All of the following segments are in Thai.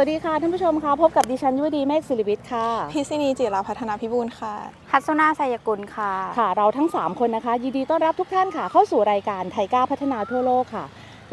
วัสดีค่ะท่านผู้ชมค่ะพบกับดิฉันยุวดีเมฆศิริวิทย์ค่ะพิษินีจิราพัฒนาพิบูลค่ะฮัตสุนาไซยกุลค่ะค่ะ เราทั้ง 3 คนนะคะยินดีต้อนรับทุกท่านค่ะเข้าสู่รายการไทก้าพัฒนาทั่วโลกค่ะ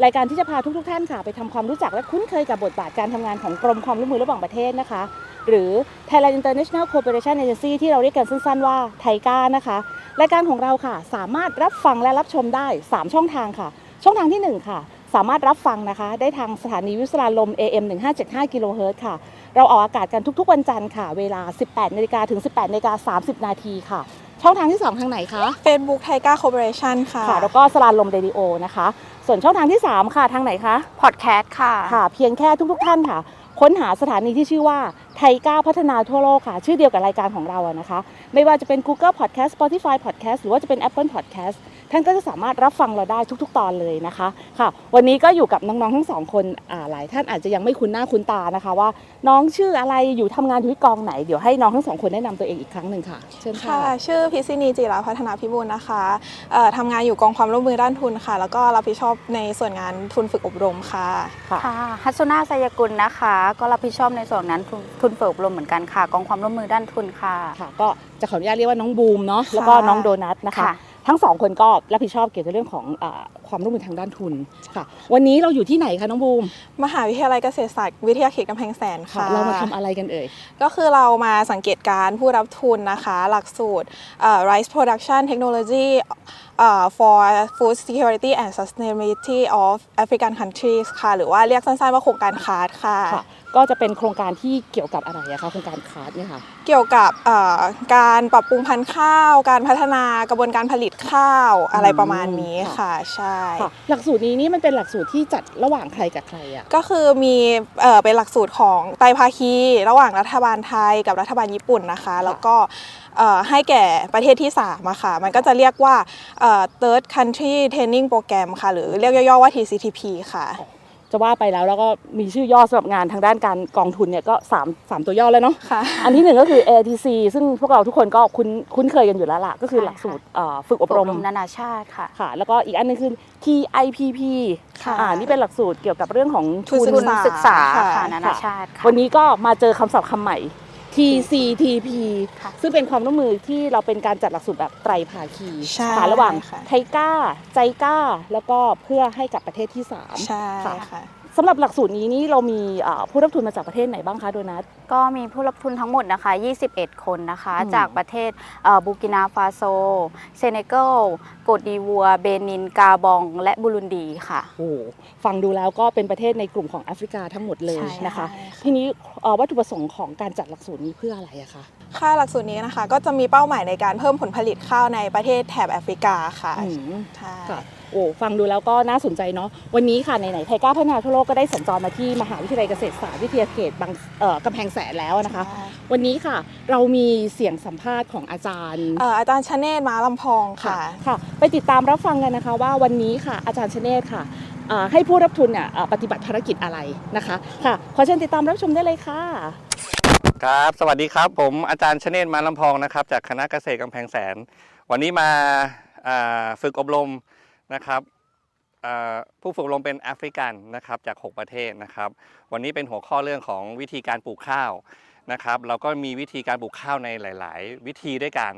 รายการที่จะพาทุกๆท่านค่ะ ไปทำความรู้จักและคุ้นเคยกับบทบาทการทำงานของกรมความร่วมมือระหว่างประเทศนะคะ หรือ Thailand International Cooperation Agency ที่เราเรียกกันสั้นๆว่าไทก้านะคะรายการของเราค่ะ สามารถรับฟังและรับชมได้ 3 ช่องทางค่ะ ช่องทางทีหนึ่1 ค่ะ สามารถรับฟังนะคะ ได้ทางสถานีวิทยุสราญรมย์ AM 1575กิโลเฮิรตซ์ค่ะ เราออกอากาศกันทุกๆ วันจันทร์ค่ะ เวลา 18นาฬิกาถึง 18นาฬิกา30 นาทีค่ะ ช่องทางที่ 2 ทางไหนคะ Facebook t i g a Corporation ค่ะ ค่ะ แล้วก็สราญรมเรดิโอนะคะ ส่วนช่องทางที่ 3 ค่ะ ทางไหนคะพอดแคสต์ค่ะ ค่ะ เพียงแค่ทุกๆ ท่านค่ะ ค้นหาสถานีที่ชื่อว่า TICA พัฒนาทั่วโลกค่ะ ชื่อเดียวกับรายการของเราอะนะคะ ไม่ว่าจะเป็น Google Podcast Spotify Podcast หรือว่าจะเป็น Apple Podcast ท่านก็จะสามารถรับฟังเราได้ทุก ๆ ตอนเลยนะคะค่ะ วันนี้ก็อยู่กับน้องๆทั้งสองคนอ่าหลายท่านอาจจะยังไม่คุ้นหน้าคุ้นตานะคะ ว่าน้องชื่ออะไรอยู่ทำงานอยู่ที่กองไหนเดี๋ยวให้น้องทั้งสองคนแนะนำตัวเองอีกครั้งหนึ่งค่ะเชิญค่ะค่ะชื่อพิษินีจิราพัฒนาพิบูลนะคะเอ่อทำงานอยู่กองความร่วมมือด้านทุนค่ะ แล้วก็รับผิดชอบในส่วนงานทุนฝึกอบรมค่ะค่ะค่ะฮัตสุนาไซยกุลนะคะ ก็รับผิดชอบในส่วนนั้นทุนทุนฝึกอบรมเหมือนกันค่ะ กองความร่วมมือด้านทุนค่ะค่ะ ก็จะขออนุญาตเรียกว่าน้องบูมเนาะแล้วก็น้องโดนัทนะคะค่ะ ทั้งสองคนก็รับผิดชอบเกี่ยวกับเรื่องของอาความร่วมมือทางด้านทุนค่ะ วันนี้เราอยู่ที่ไหนคะน้องบูม มหาวิทยาลัยเกษตรศาสตร์วิทยาเขตกำแพงแสนค่ะ เรามาทำอะไรกันเอ่ย ก็คือเรามาสังเกตการณ์ผู้รับทุนนะคะ หลักสูตรเอ่อ Rice Production Technology เอ่อ for Food Security and Sustainability of African Countries ค่ะ หรือว่าเรียกสั้นๆว่าโครงการคาร์ดค่ะค่ะ ก็จะเป็นโครงการที่เกี่ยวกับอะไรอะคะโครงการคาร์ดเนี่ยค่ะเกี่ยวกับเอ่อการปรับปรุงพันธุ์ข้าว การพัฒนากระบวนการผลิตข้าวอะไรประมาณนี้ค่ะใช่ค่ะหลักสูตรนี้นี่มันเป็นหลักสูตรที่จัดระหว่างใครกับใครอะก็คือมีเอ่อเป็นหลักสูตรของไตรภาคี ระหว่างรัฐบาลไทยกับรัฐบาลญี่ปุ่นนะคะ แล้วก็เอ่อให้แก่ประเทศที่3อะค่ะมันก็จะเรียกว่าเอ่อ Third Country Training Program ค่ะ หรือเรียกย่อๆว่า TCTP ค่ะ จะว่าไปแล้วแล้วก็มีชื่อย่อสำหรับงานทางด้านการกองทุนเนี่ยก็3 3ตัวย่อแล้วเนาะค่ะ อันที่หนึ่งก็คือ ATC ซึ่งพวกเราทุกคนก็คุ้นคุ้นเคยกันอยู่แล้วล่ะ ก็คือใช่หลักสูตรค่ะเอ่อฝึกอบรมนานาชาติค่ะ ค่ะ แล้วก็อีกอันหนึงคือ TIPP ค่ะอ่านี่เป็นหลักสูตรเกี่ยวกับเรื่องของทุนทุนทุนศึกษาค่ะค่ะนานาชาติค่ะวันนี้ก็มาเจอคำศัพท์คำใหม่ TCTP ค่ะซึ่งเป็นความร่วมมือที่เราเป็นการจัดหลักสูตรแบบไตรภาคีใช่ค่ะระหว่างค่ะ ไทก้า JICA แล้วก็เพื่อให้กับประเทศที่3ใช่ค่ะ สำหรับหลักสูตรนี้นี่เรามีอ่าผู้รับทุนมาจากประเทศไหนบ้างคะโดนัทก็มีผู้รับทุนทั้งหมดนะคะ 21 คนนะคะอืมจากประเทศบูร์กินาฟาโซ เซเนกัลโกตดิวัวร์ เบนิน กาบอง และบุรุนดีค่ะโอ้โหฟังดูแล้วก็เป็นประเทศในกลุ่มของแอฟริกาทั้งหมดเลยใช่นะคะใช่ค่ะทีนี้เอ่อวัตถุประสงค์ของการจัดหลักสูตรนี้เพื่ออะไรอะคะค่ะหลักสูตรนี้นะคะ ก็จะมีเป้าหมายในการเพิ่มผลผลิตข้าวในประเทศแถบแอฟริกาค่ะอืมใช่ค่ะ โอ้ฟังดูแล้วก็น่าสนใจเนาะวันนี้ค่ะไหนๆไทก้าพัฒนาทั่วโลกก็ได้สัญจรมาที่มหาวิทยาลัยเกษตรศาสตร์วิทยาเขตบางเอ่อกำแพงแสนแล้วนะคะใช่วันนี้ค่ะเรามีเสียงสัมภาษณ์ของอาจารย์เอ่ออาจารย์ชเนศมาลำพองค่ะค่ะ ไปติดตามรับฟังกันนะคะ ว่าวันนี้ค่ะอาจารย์ชเนศค่ะอ่าให้ผู้รับทุนเนี่ยอ่าปฏิบัติภารกิจอะไรนะคะค่ะขอเชิญติดตามรับชมได้เลยค่ะครับสวัสดีครับผมอาจารย์ชเนศมาลำพองนะครับจากคณะเกษตรกำแพงแสน วันนี้มาอ่าฝึกอบรม นะครับผู้ฝึกอบรมเป็นแอฟริกันนะครับจาก 6 ประเทศนะครับ วันนี้เป็นหัวข้อเรื่องของวิธีการปลูกข้าวนะครับเราก็มีวิธีการปลูกข้าวในหลาย ๆ วิธีด้วยกัน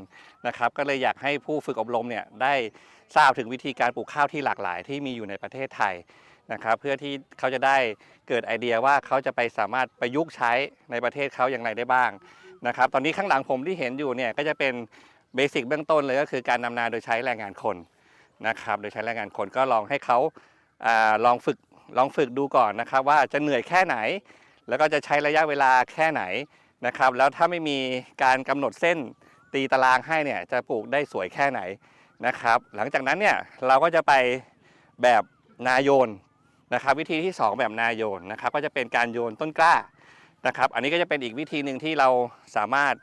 นะครับ ก็เลยอยากให้ผู้ฝึกอบรมเนี่ยได้ทราบถึงวิธีการปลูกข้าวที่หลากหลายที่มีอยู่ในประเทศไทยนะครับ เพื่อที่เขาจะได้เกิดไอเดียว่าเขาจะไปสามารถประยุกต์ใช้ในประเทศเขาอย่างไรได้บ้างนะครับ ตอนนี้ข้างหลังผมที่เห็นอยู่เนี่ยก็จะเป็นเบสิกเบื้องต้นเลยก็คือการนำนาโดยใช้แรงงานคน นะครับ โดยใช้แรงงานคนก็ลองให้เขาอาลองฝึกลองฝึกดูก่อนนะครับ ว่าจะเหนื่อยแค่ไหน แล้วก็จะใช้ระยะเวลาแค่ไหนนะครับ แล้วถ้าไม่มีการกำหนดเส้นตีตารางให้เนี่ยจะปลูกได้สวยแค่ไหนนะครับ หลังจากนั้นเนี่ยเราก็จะไปแบบนาโยนนะครับ วิธีที่ 2 แบบนาโยนนะครับ ก็จะเป็นการโยนต้นกล้านะครับ อันนี้ก็จะเป็นอีกวิธีหนึ่งที่เราสามารถ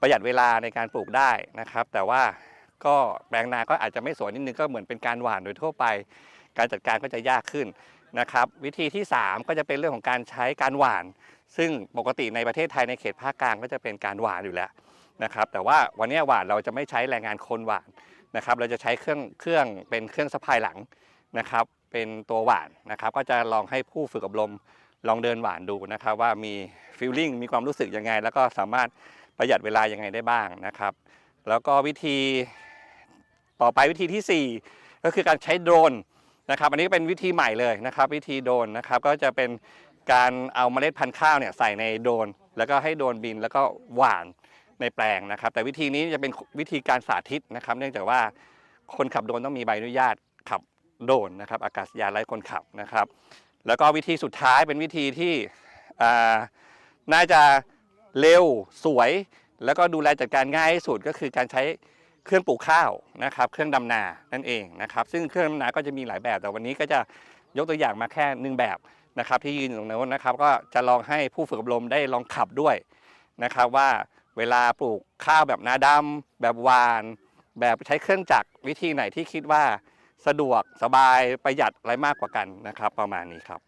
ประหยัดเวลาในการปลูกได้นะครับ แต่ว่า ก็แปลงนาก็อาจจะไม่สวยนิดนึงก็เหมือนเป็นการหว่านโดยทั่วไป การจัดการก็จะยากขึ้นนะครับ วิธีที่ 3 ก็จะเป็นเรื่องของการใช้การหว่าน ซึ่งปกติในประเทศไทยในเขตภาคกลางก็จะเป็นการหว่านอยู่แล้วนะครับ แต่ว่าวันนี้หว่านเราจะไม่ใช้แรงงานคนหว่านนะครับ เราจะใช้เครื่องเครื่องเป็นเครื่องสะพายหลังนะครับ เป็นตัวหว่านนะครับ ก็จะลองให้ผู้ฝึกอบรมลองเดินหวานดูนะครับ ว่ามีฟีลลิ่งมีความรู้สึกยังไง แล้วก็สามารถประหยัดเวลายังไงได้บ้างนะครับ แล้วก็วิธี ต่อไปวิธีทีสี่ 4 ก็คือการใช้โดรนนะครับอันนี้เป็นวิธีใหม่เลยนะครับ วิธีโดรนนะครับก็จะเป็นการเอาเมล็ดพันธุ์ข้าวเนี่ยใส่ในโดรนแล้วก็ให้โดรนบินแล้วก็หว่านในแปลงนะครับ แต่วิธีนี้จะเป็นวิธีการสาธิตนะครับ เนื่องจากว่าคนขับโดรนต้องมีใบอนุญาตขับโดรนนะครับ อากาศยานไร้คนขับนะครับ แล้วก็วิธีสุดท้ายเป็นวิธีที่อ่าน่าจะเร็วสวย แล้วก็ดูแลจัดการง่ายที่สุดก็คือการใช้ เครื่องปลูกข้าวนะครับ เครื่องดำนานั่นเองนะครับ ซึ่งเครื่องดำนาก็จะมีหลายแบบ แต่วันนี้ก็จะยกตัวอย่างมาแค่หนึ่งแบบนะครับ ที่ยืนตรงโน้นนะครับ ก็จะลองให้ผู้ฝึกอบรมได้ลองขับด้วยนะครับ ว่าเวลาปลูกข้าวแบบนาดำแบบวาน แบบใช้เครื่องจักรวิธีไหนที่คิดว่าสะดวกสบายประหยัดอะไรมากกว่ากันนะครับ ประมาณนี้ครับ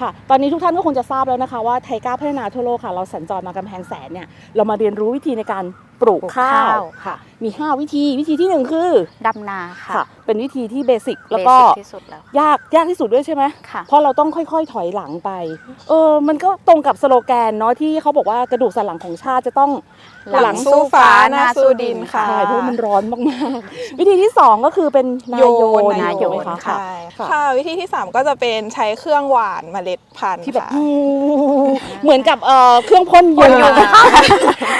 ค่ะ ตอนนี้ทุกท่านก็คงจะทราบแล้วนะคะว่าไทก้าพัฒนาทั่วโลกค่ะ เราสัญจรมากำแพงแสนเนี่ย เรามาเรียนรู้วิธีในการ ปลูกปลูกข้าข้าววค่ะ มี 5 วิธีวิธีที่ 1 คือดำนาค่ะค่ะเป็นวิธีที่เบสิกแล้วเบก็สิกที่สุดแล้วยากยากที่สุดด้วยใช่ไหมค่ะเพราะเราต้องค่อยๆถอยหลังไปเออมันก็ตรงกับสโลแกนเนาะที่เขาบอกว่ากระดูกสันหลังของชาติจะต้องหลังสู้ฟ้าหน้าสู้ดินค่ะใช่เพราะว่ามันร้อนมากๆ วิธีที่ 2 ก็คือเป็นนายโยโยนนนายโยนถูกไหมคะค่ะใช่ค่ะค่ะวิธีที่ 3 ก็จะเป็นใช้เครื่องหวานเมล็ดพันธุ์ที่แบบค่ะอู้เหมือนกับเอ่อเครื่องพ่นยนต์พ่นยนต์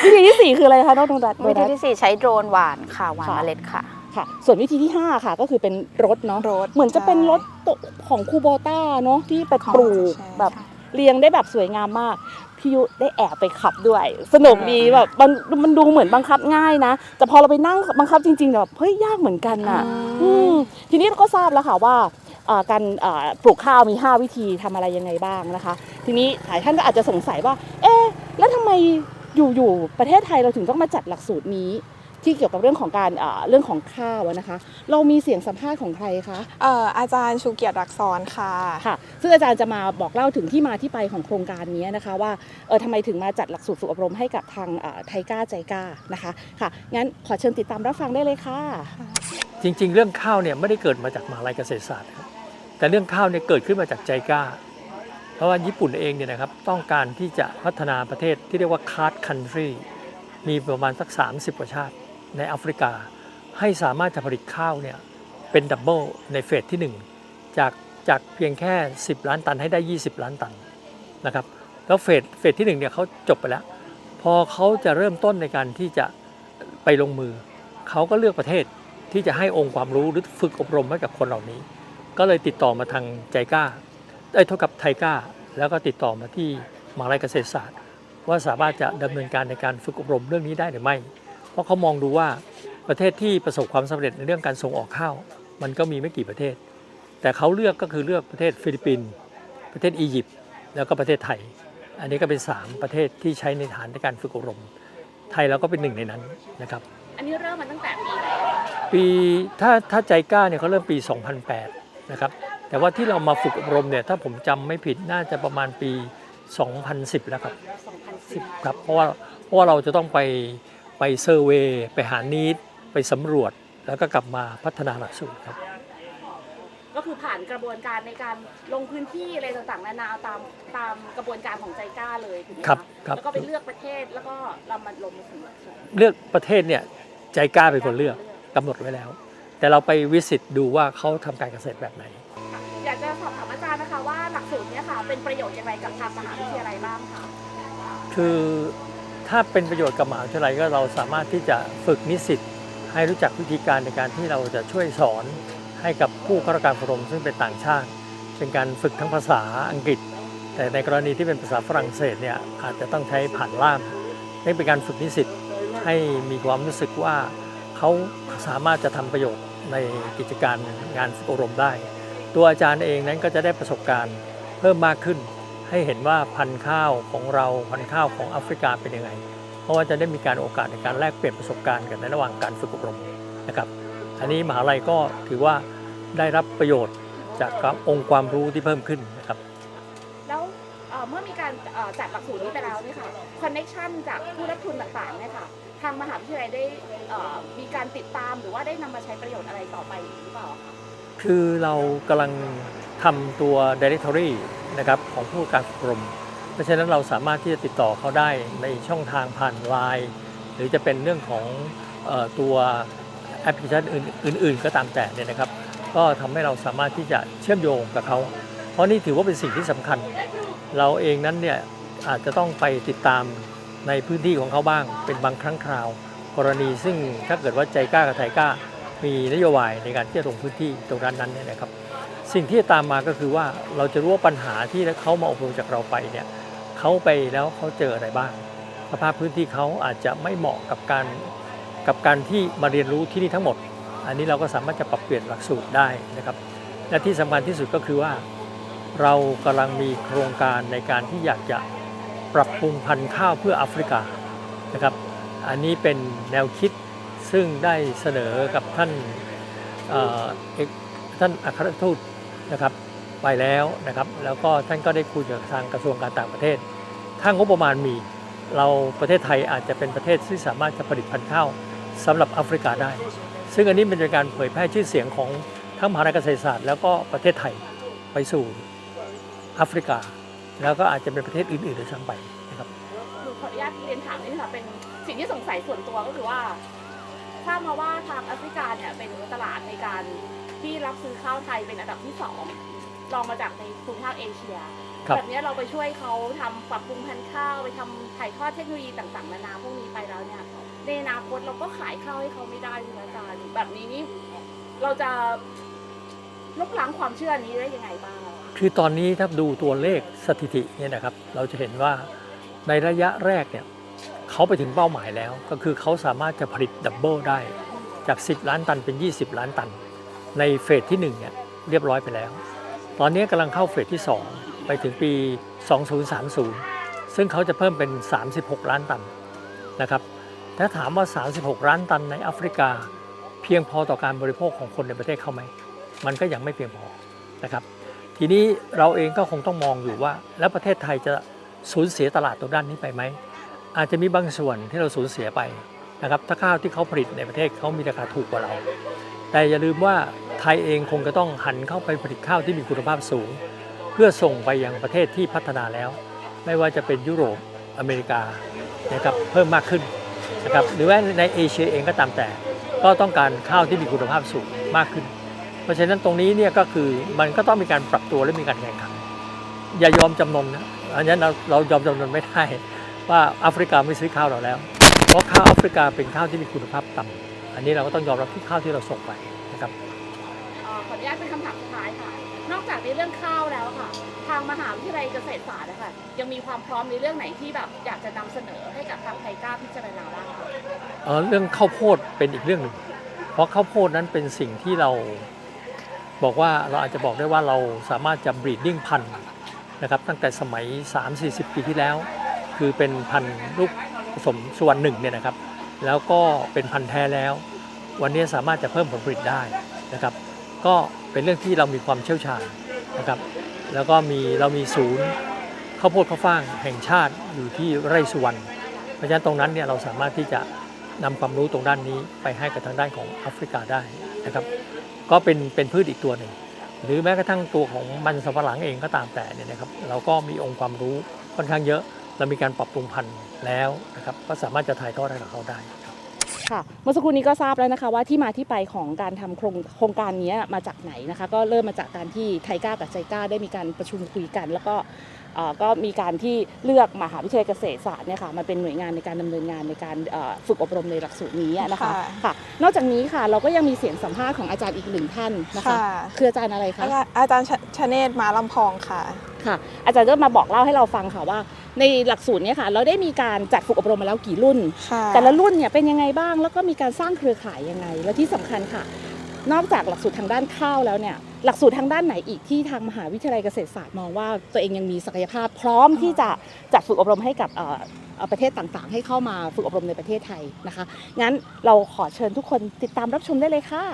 วิธีที่ 4 คืออะไรคะน้องดวงดัดวิธีที่ 4 ใช้โดรนหวานค่ะหวานค่ะเมล็ดค่ะค่ะ ส่วนวิธีที่ 5 ค่ะก็คือเป็นรถเนาะรถเหมือนจะเป็นใช่รถของคูโบต้าเนาะที่ไปของปลูกใช่แบบเรียงได้แบบสวยงามมากพี่ยุได้แอบไปขับด้วย สนุกดีอ่าแบบมันมันดูเหมือนบังคับง่ายนะ แต่พอเราไปนั่งบังคับจริงๆแบบเฮ้ยยากเหมือนกันน่ะอืมทีนี้เราก็ทราบแล้วค่ะว่าเอ่อการเอ่อปลูกข้าวมี 5 วิธีทำอะไรยังไงบ้างนะคะ ทีนี้หลายท่านก็อาจจะสงสัยว่า เอ๊ะแล้วทำไม อยู่ๆประเทศไทยเราถึงต้องมาจัดหลักสูตรนี้ที่เกี่ยวกับเรื่องของการเอ่อเรื่องของข้าวอะนะคะ เรามีเสียงสัมภาษณ์ของใครคะเอ่ออาจารย์ชูเกียรติรักษรค่ะค่ะ ซึ่งอาจารย์จะมาบอกเล่าถึงที่มาที่ไปของโครงการนี้นะคะว่าเออทำไมถึงมาจัดหลักสูตรฝึกอบรมให้กับทางเอ่อไทก้าใจก้านะคะค่ะงั้นขอเชิญติดตามรับฟังได้เลยค่ะ จริง ๆ เรื่องข้าวเนี่ยไม่ได้เกิดมาจากมหาลัยเกษตรศาสตร์ครับแต่เรื่องข้าวเนี่ยเกิดขึ้นมาจากใจกล้า เพราะว่าญี่ปุ่นเองเนี่ยนะครับต้องการที่จะพัฒนาประเทศที่เรียกว่า CARD Country มีประมาณสัก 30 กว่าชาติในแอฟริกา ให้สามารถจะผลิตข้าวเนี่ยเป็น double ใน phase ที่ 1 จากจากเพียงแค่ 10 ล้านตันให้ได้ 20 ล้านตันนะครับแล้ว phase phase ที่1เนี่ยเขาจบไปแล้ว พอเขาจะเริ่มต้นในการที่จะไปลงมือ เขาก็เลือกประเทศที่จะให้องค์ความรู้หรือฝึกอบรมให้กับคนเหล่านี้ ก็เลยติดต่อมาทางใจกล้า ได้ยเท่ากับไทก้า แล้วก็ติดต่อมาที่มหาลัยเกษตรศาสตร์ ว่าสามารถจะดำเนินการในการฝึกอบรมเรื่องนี้ได้หรือไม่ เพราะเขามองดูว่าประเทศที่ประสบความสำเร็จในเรื่องการส่งออกข้าว มันก็มีไม่กี่ประเทศ แต่เขาเลือกก็คือเลือกประเทศฟิลิปปินส์ประเทศอียิปต์แล้วก็ประเทศไทย อันนี้ก็เป็น 3 ประเทศที่ใช้ในฐานในการฝึกอบรม ไทยเราก็เป็นหนึ่งในนั้นนะครับอันนี้เริ่มมาตั้งแต่ปีไหนปีถ้าถ้าใจกล้าเนี่ยเขาเริ่มปี 2008 นะครับ แต่ว่าที่เรามาฝึกอบรมเนี่ยถ้าผมจำไม่ผิดน่าจะประมาณปี 2010 แล้วครับ10ครับเพราะว่าเพราะว่าเราจะต้องไปไปเซอร์เวย์ไปหานีดไปสำรวจแล้วก็กลับมาพัฒนาหลักสูตรครับ ก็คือผ่านกระบวนการในการลงพื้นที่อะไรต่างๆนานาตามตามกระบวนการของใจกล้าเลยถูกไหมะครับครับแล้วก็ไปเลือกประเทศแล้วก็เรามาลงมาถึงหลักสูตรเลือกประเทศเนี่ยใจกล้าเป็นคนเลือกกำหนดไว้แล้ว แต่เราไปวิสิตดูว่าเขาทำการเกษตรแบบไหน ประโยชน์อย่างไรกับทางมหาวิทยาลัยบ้างคะคือถ้าเป็นประโยชน์กับมหาวิทยาลัยก็เราสามารถที่จะฝึกนิสิตให้รู้จักวิธีการในการที่เราจะช่วยสอนให้กับผู้เข้ารับการอบรมซึ่งเป็นต่างชาติ เป็นการฝึกทั้งภาษาอังกฤษ แต่ในกรณีที่เป็นภาษาฝรั่งเศสเนี่ยอาจจะต้องใช้ผ่านล่ามนี่เป็นการฝึกนิสิตให้มีความรู้สึกว่าเขาสามารถจะทำประโยชน์ในกิจการงานอบรมได้ ตัวอาจารย์เองนั้นก็จะได้ประสบการณ์ เพิ่มมากขึ้น ให้เห็นว่าพันธุ์ข้าวของเราพันธุ์ข้าวของแอฟริกาเป็นยังไง เพราะว่าจะได้มีการโอกาสในการแลกเปลี่ยนประสบการณ์กันในระหว่างการฝึกอบรมนะครับอันนี้มหาลัยก็ถือว่าได้รับประโยชน์จากองค์ความรู้ที่เพิ่มขึ้นนะครับแล้วเอ่อเมื่อมีการเอ่อจัดหลักสูตรนี้ไปแล้วเนี่ยค่ะคอนเน็ชันจากผู้รับทุนต่างๆเนี่ยค่ะทางมหาวิทยาลัยได้เอ่อมีการติดตามหรือว่าได้นำมาใช้ประโยชน์อะไรต่อไปหรือเปล่าคะคือเรากำลัง ทำตัว directory นะครับของผู้การกอบรม เพราะฉะนั้นเราสามารถที่จะติดต่อเขาได้ในช่องทางผ่านไลน์หรือจะเป็นเรื่องของออตัวแอปพลิเคชันอื่นอื่น ๆ ก็ตามแต่เนี่ยนะครับ ก็ทำให้เราสามารถที่จะเชื่อมโยงกับเขา เพราะนี่ถือว่าเป็นสิ่งที่สำคัญ เราเองนั้นเนี่ยอาจจะต้องไปติดตามในพื้นที่ของเขาบ้าง เป็นบางครั้งคราว กรณีซึ่งถ้าเกิดว่าใจกล้ากับไทยกล้ามีนโยบายในการที่จะลงพื้นที่ตรงนั้นนั้นเนี่ยนะครับ สิ่งที่ตามมาก็คือว่าเราจะรู้ว่าปัญหาที่เขามาอบรมจากเราไปเนี่ยเขาไปแล้วเขาเจออะไรบ้าง สภาพพื้นที่เขาอาจจะไม่เหมาะกับการกับการที่มาเรียนรู้ที่นี่ทั้งหมด อันนี้เราก็สามารถจะปรับเปลี่ยนหลักสูตรได้นะครับ และที่สำคัญที่สุดก็คือว่า เรากำลังมีโครงการในการที่อยากจะปรับปรุงพันธุ์ข้าวเพื่อแอฟริกานะครับ อันนี้เป็นแนวคิดซึ่งได้เสนอกับท่านเอกท่านอัครทูต นะครับไปแล้วนะครับ แล้วก็ท่านก็ได้คุยกับทางกระทรวงการต่างประเทศ ถ้างบประมาณมี เราประเทศไทยอาจจะเป็นประเทศที่สามารถจะผลิตพันธุ์ข้าวสำหรับแอฟริกาได้ ซึ่งอันนี้เป็นการเผยแพร่ชื่อเสียงของทั้งมหาวิทยาลัยเกษตรศาสตร์แล้วก็ประเทศไทยไปสู่แอฟริกา แล้วก็อาจจะเป็นประเทศอื่นๆด้วยซ้ำไปนะครับหนูขออนุญาตเรียนถามนิดนึงค่ะเป็นสิ่งที่สงสัยส่วนตัวก็คือว่าทราบมาว่าทางแอฟริกาเนี่ยเป็นตลาดในการ ที่รับซื้อข้าวไทยเป็นอันดับที่สองรองมาจากในภูมิภาคเอเชียครับ แบบนี้เราไปช่วยเขาทำปรับปรุงพันธุ์ข้าวไปทำถ่ายทอดเทคโนโลยีต่างๆนานาพวกนี้ไปแล้วเนี่ยในอนาคตเราก็ขายข้าวให้เขาไม่ได้ใช่ไหมอาจารย์แบบนี้นี่เราจะลบล้างความเชื่อนี้ได้ยังไงบ้างอะคือตอนนี้ถ้าดูตัวเลขสถิติเนี่ยนะครับ เราจะเห็นว่าในระยะแรกเนี่ยเขาไปถึงเป้าหมายแล้ว ก็คือเขาสามารถจะผลิตดับเบิลได้จาก 10 ล้านตันเป็น 20 ล้านตัน ในเฟสที่1เนี่ยเรียบร้อยไปแล้ว ตอนนี้กำลังเข้าเฟสที่ 2 ไปถึงปี 2030 ซึ่งเขาจะเพิ่มเป็น 36 ล้านตันนะครับถ้าถามว่า 36 ล้านตันในแอฟริกา เพียงพอต่อการบริโภคของคนในประเทศเขาไหม มันก็ยังไม่เพียงพอนะครับ ทีนี้เราเองก็คงต้องมองอยู่ว่า แล้วประเทศไทยจะสูญเสียตลาดตรงด้านนี้ไปไหม อาจจะมีบางส่วนที่เราสูญเสียไปนะครับ ถ้าข้าวที่เขาผลิตในประเทศเขามีราคาถูกกว่าเรา แต่อย่าลืมว่าไทยเองคงจะต้องหันเข้าไปผลิตข้าวที่มีคุณภาพสูง เพื่อส่งไปยังประเทศที่พัฒนาแล้ว ไม่ว่าจะเป็นยุโรปอเมริกานะครับเพิ่มมากขึ้นนะครับหรือว่าในเอเชียเองก็ตามแต่ ก็ต้องการข้าวที่มีคุณภาพสูงมากขึ้น เพราะฉะนั้นตรงนี้เนี่ยก็คือมันก็ต้องมีการปรับตัวและมีการแข่งขันอย่ายอมจำนนนะอันนี้เราเรายอมจำนนไม่ได้ว่าแอฟริกาไม่ซื้อข้าวเราแล้ว เพราะข้าวแอฟริกาเป็นข้าวที่มีคุณภาพต่ำ นนี้เราก็ต้องยอมรับที่ข้าวที่เราส่งไปนะครับเอ่อขออนุญาตเป็นคำถามสุดท้ายค่ะ นอกจากในเรื่องข้าวแล้วค่ะ ทางมหาวิทยาลัยเกษตรศาสตร์นะคะยังมีความพร้อมในเรื่องไหนที่แบบอยากจะนำเสนอให้กับทางไทยกล้าพิจารณาบ้างคะเอ่อเรื่องข้าวโพดเป็นอีกเรื่องหนึ่ง เพราะข้าวโพดนั้นเป็นสิ่งที่เราบอกว่าเราอาจจะบอกได้ว่าเราสามารถจะบรีดดิ้งพันธุ์นะครับตั้งแต่สมัย 3-40 ปีที่แล้ว คือเป็นพันธุ์ลูกผสมส่วนหนึ่งเนี่ยนะครับ แล้วก็เป็นพันธุ์แท้แล้ว วันนี้สามารถจะเพิ่มผลผลิตได้นะครับ ก็เป็นเรื่องที่เรามีความเชี่ยวชาญนะครับ แล้วก็มีเรามีศูนย์ข้าวโพดข้าวฟ่างแห่งชาติอยู่ที่ไร่สุวรรณเพราะฉะนั้นตรงนั้นเนี่ยเราสามารถที่จะนำความรู้ตรงด้านนี้ไปให้กับทางด้านของแอฟริกาได้นะครับ ก็เป็นเป็นพืชอีกตัวหนึ่งหรือแม้กระทั่งตัวของมันสำปะหลังเองก็ตามแต่เนี่ยนะครับ เราก็มีองค์ความรู้ค่อนข้างเยอะ เรามีการปรับปรุงพันธุ์แล้วนะครับ ก็สามารถจะถ่ายทอดให้กับเขาได้ ครับค่ะเมื่อสักครู่นี้ก็ทราบแล้วนะคะว่าที่มาที่ไปของการทำโครงโครงการนี้มาจากไหนนะคะก็เริ่มมาจากการที่ไทก้ากับใจก้าได้มีการประชุมคุยกัน แล้วก็เอ่อก็มีการที่เลือกมหาวิทยาลัยเกษตรศาสตร์เนี่ยค่ะมาเป็นหน่วยงานในการดำเนินงานในการเอ่อฝึกอบรมในหลักสูตรนี้นะคะค่ะ ค่ะนอกจากนี้ค่ะเราก็ยังมีเสียงสัมภาษณ์ของอาจารย์อีกหนึ่งท่านนะคะค่ะคืออาจารย์อะไรคะ อาจารย์อาจารย์ชชเนศมาลำพองค่ะ ค่ะอาจารย์ก็มาบอกเล่าให้เราฟังค่ะว่า ในหลักสูตรเนี้ค่ะ เราได้มีการจัดฝึกอบรมมาแล้วกี่รุ่นค่ะแต่ละรุ่นเนี่ยเป็นยังไงบ้าง แล้วก็มีการสร้างเครือข่ายยังไง และที่สำคัญค่ะ นอกจากหลักสูตรทางด้านข้าวแล้วเนี่ย หลักสูตรทางด้านไหนอีกที่ทางมหาวิทยาลัยเกษตรศาสตร์มองว่าตัวเองยังมีศักยภาพ พร้อมที่จะจัดฝึกอบรมให้กับเอ่อเอ่อประเทศต่างๆ ให้เข้ามาฝึกอบรมในประเทศไทยนะคะ งั้นเราขอเชิญทุกคนติดตามรับชมได้เลยค่ะ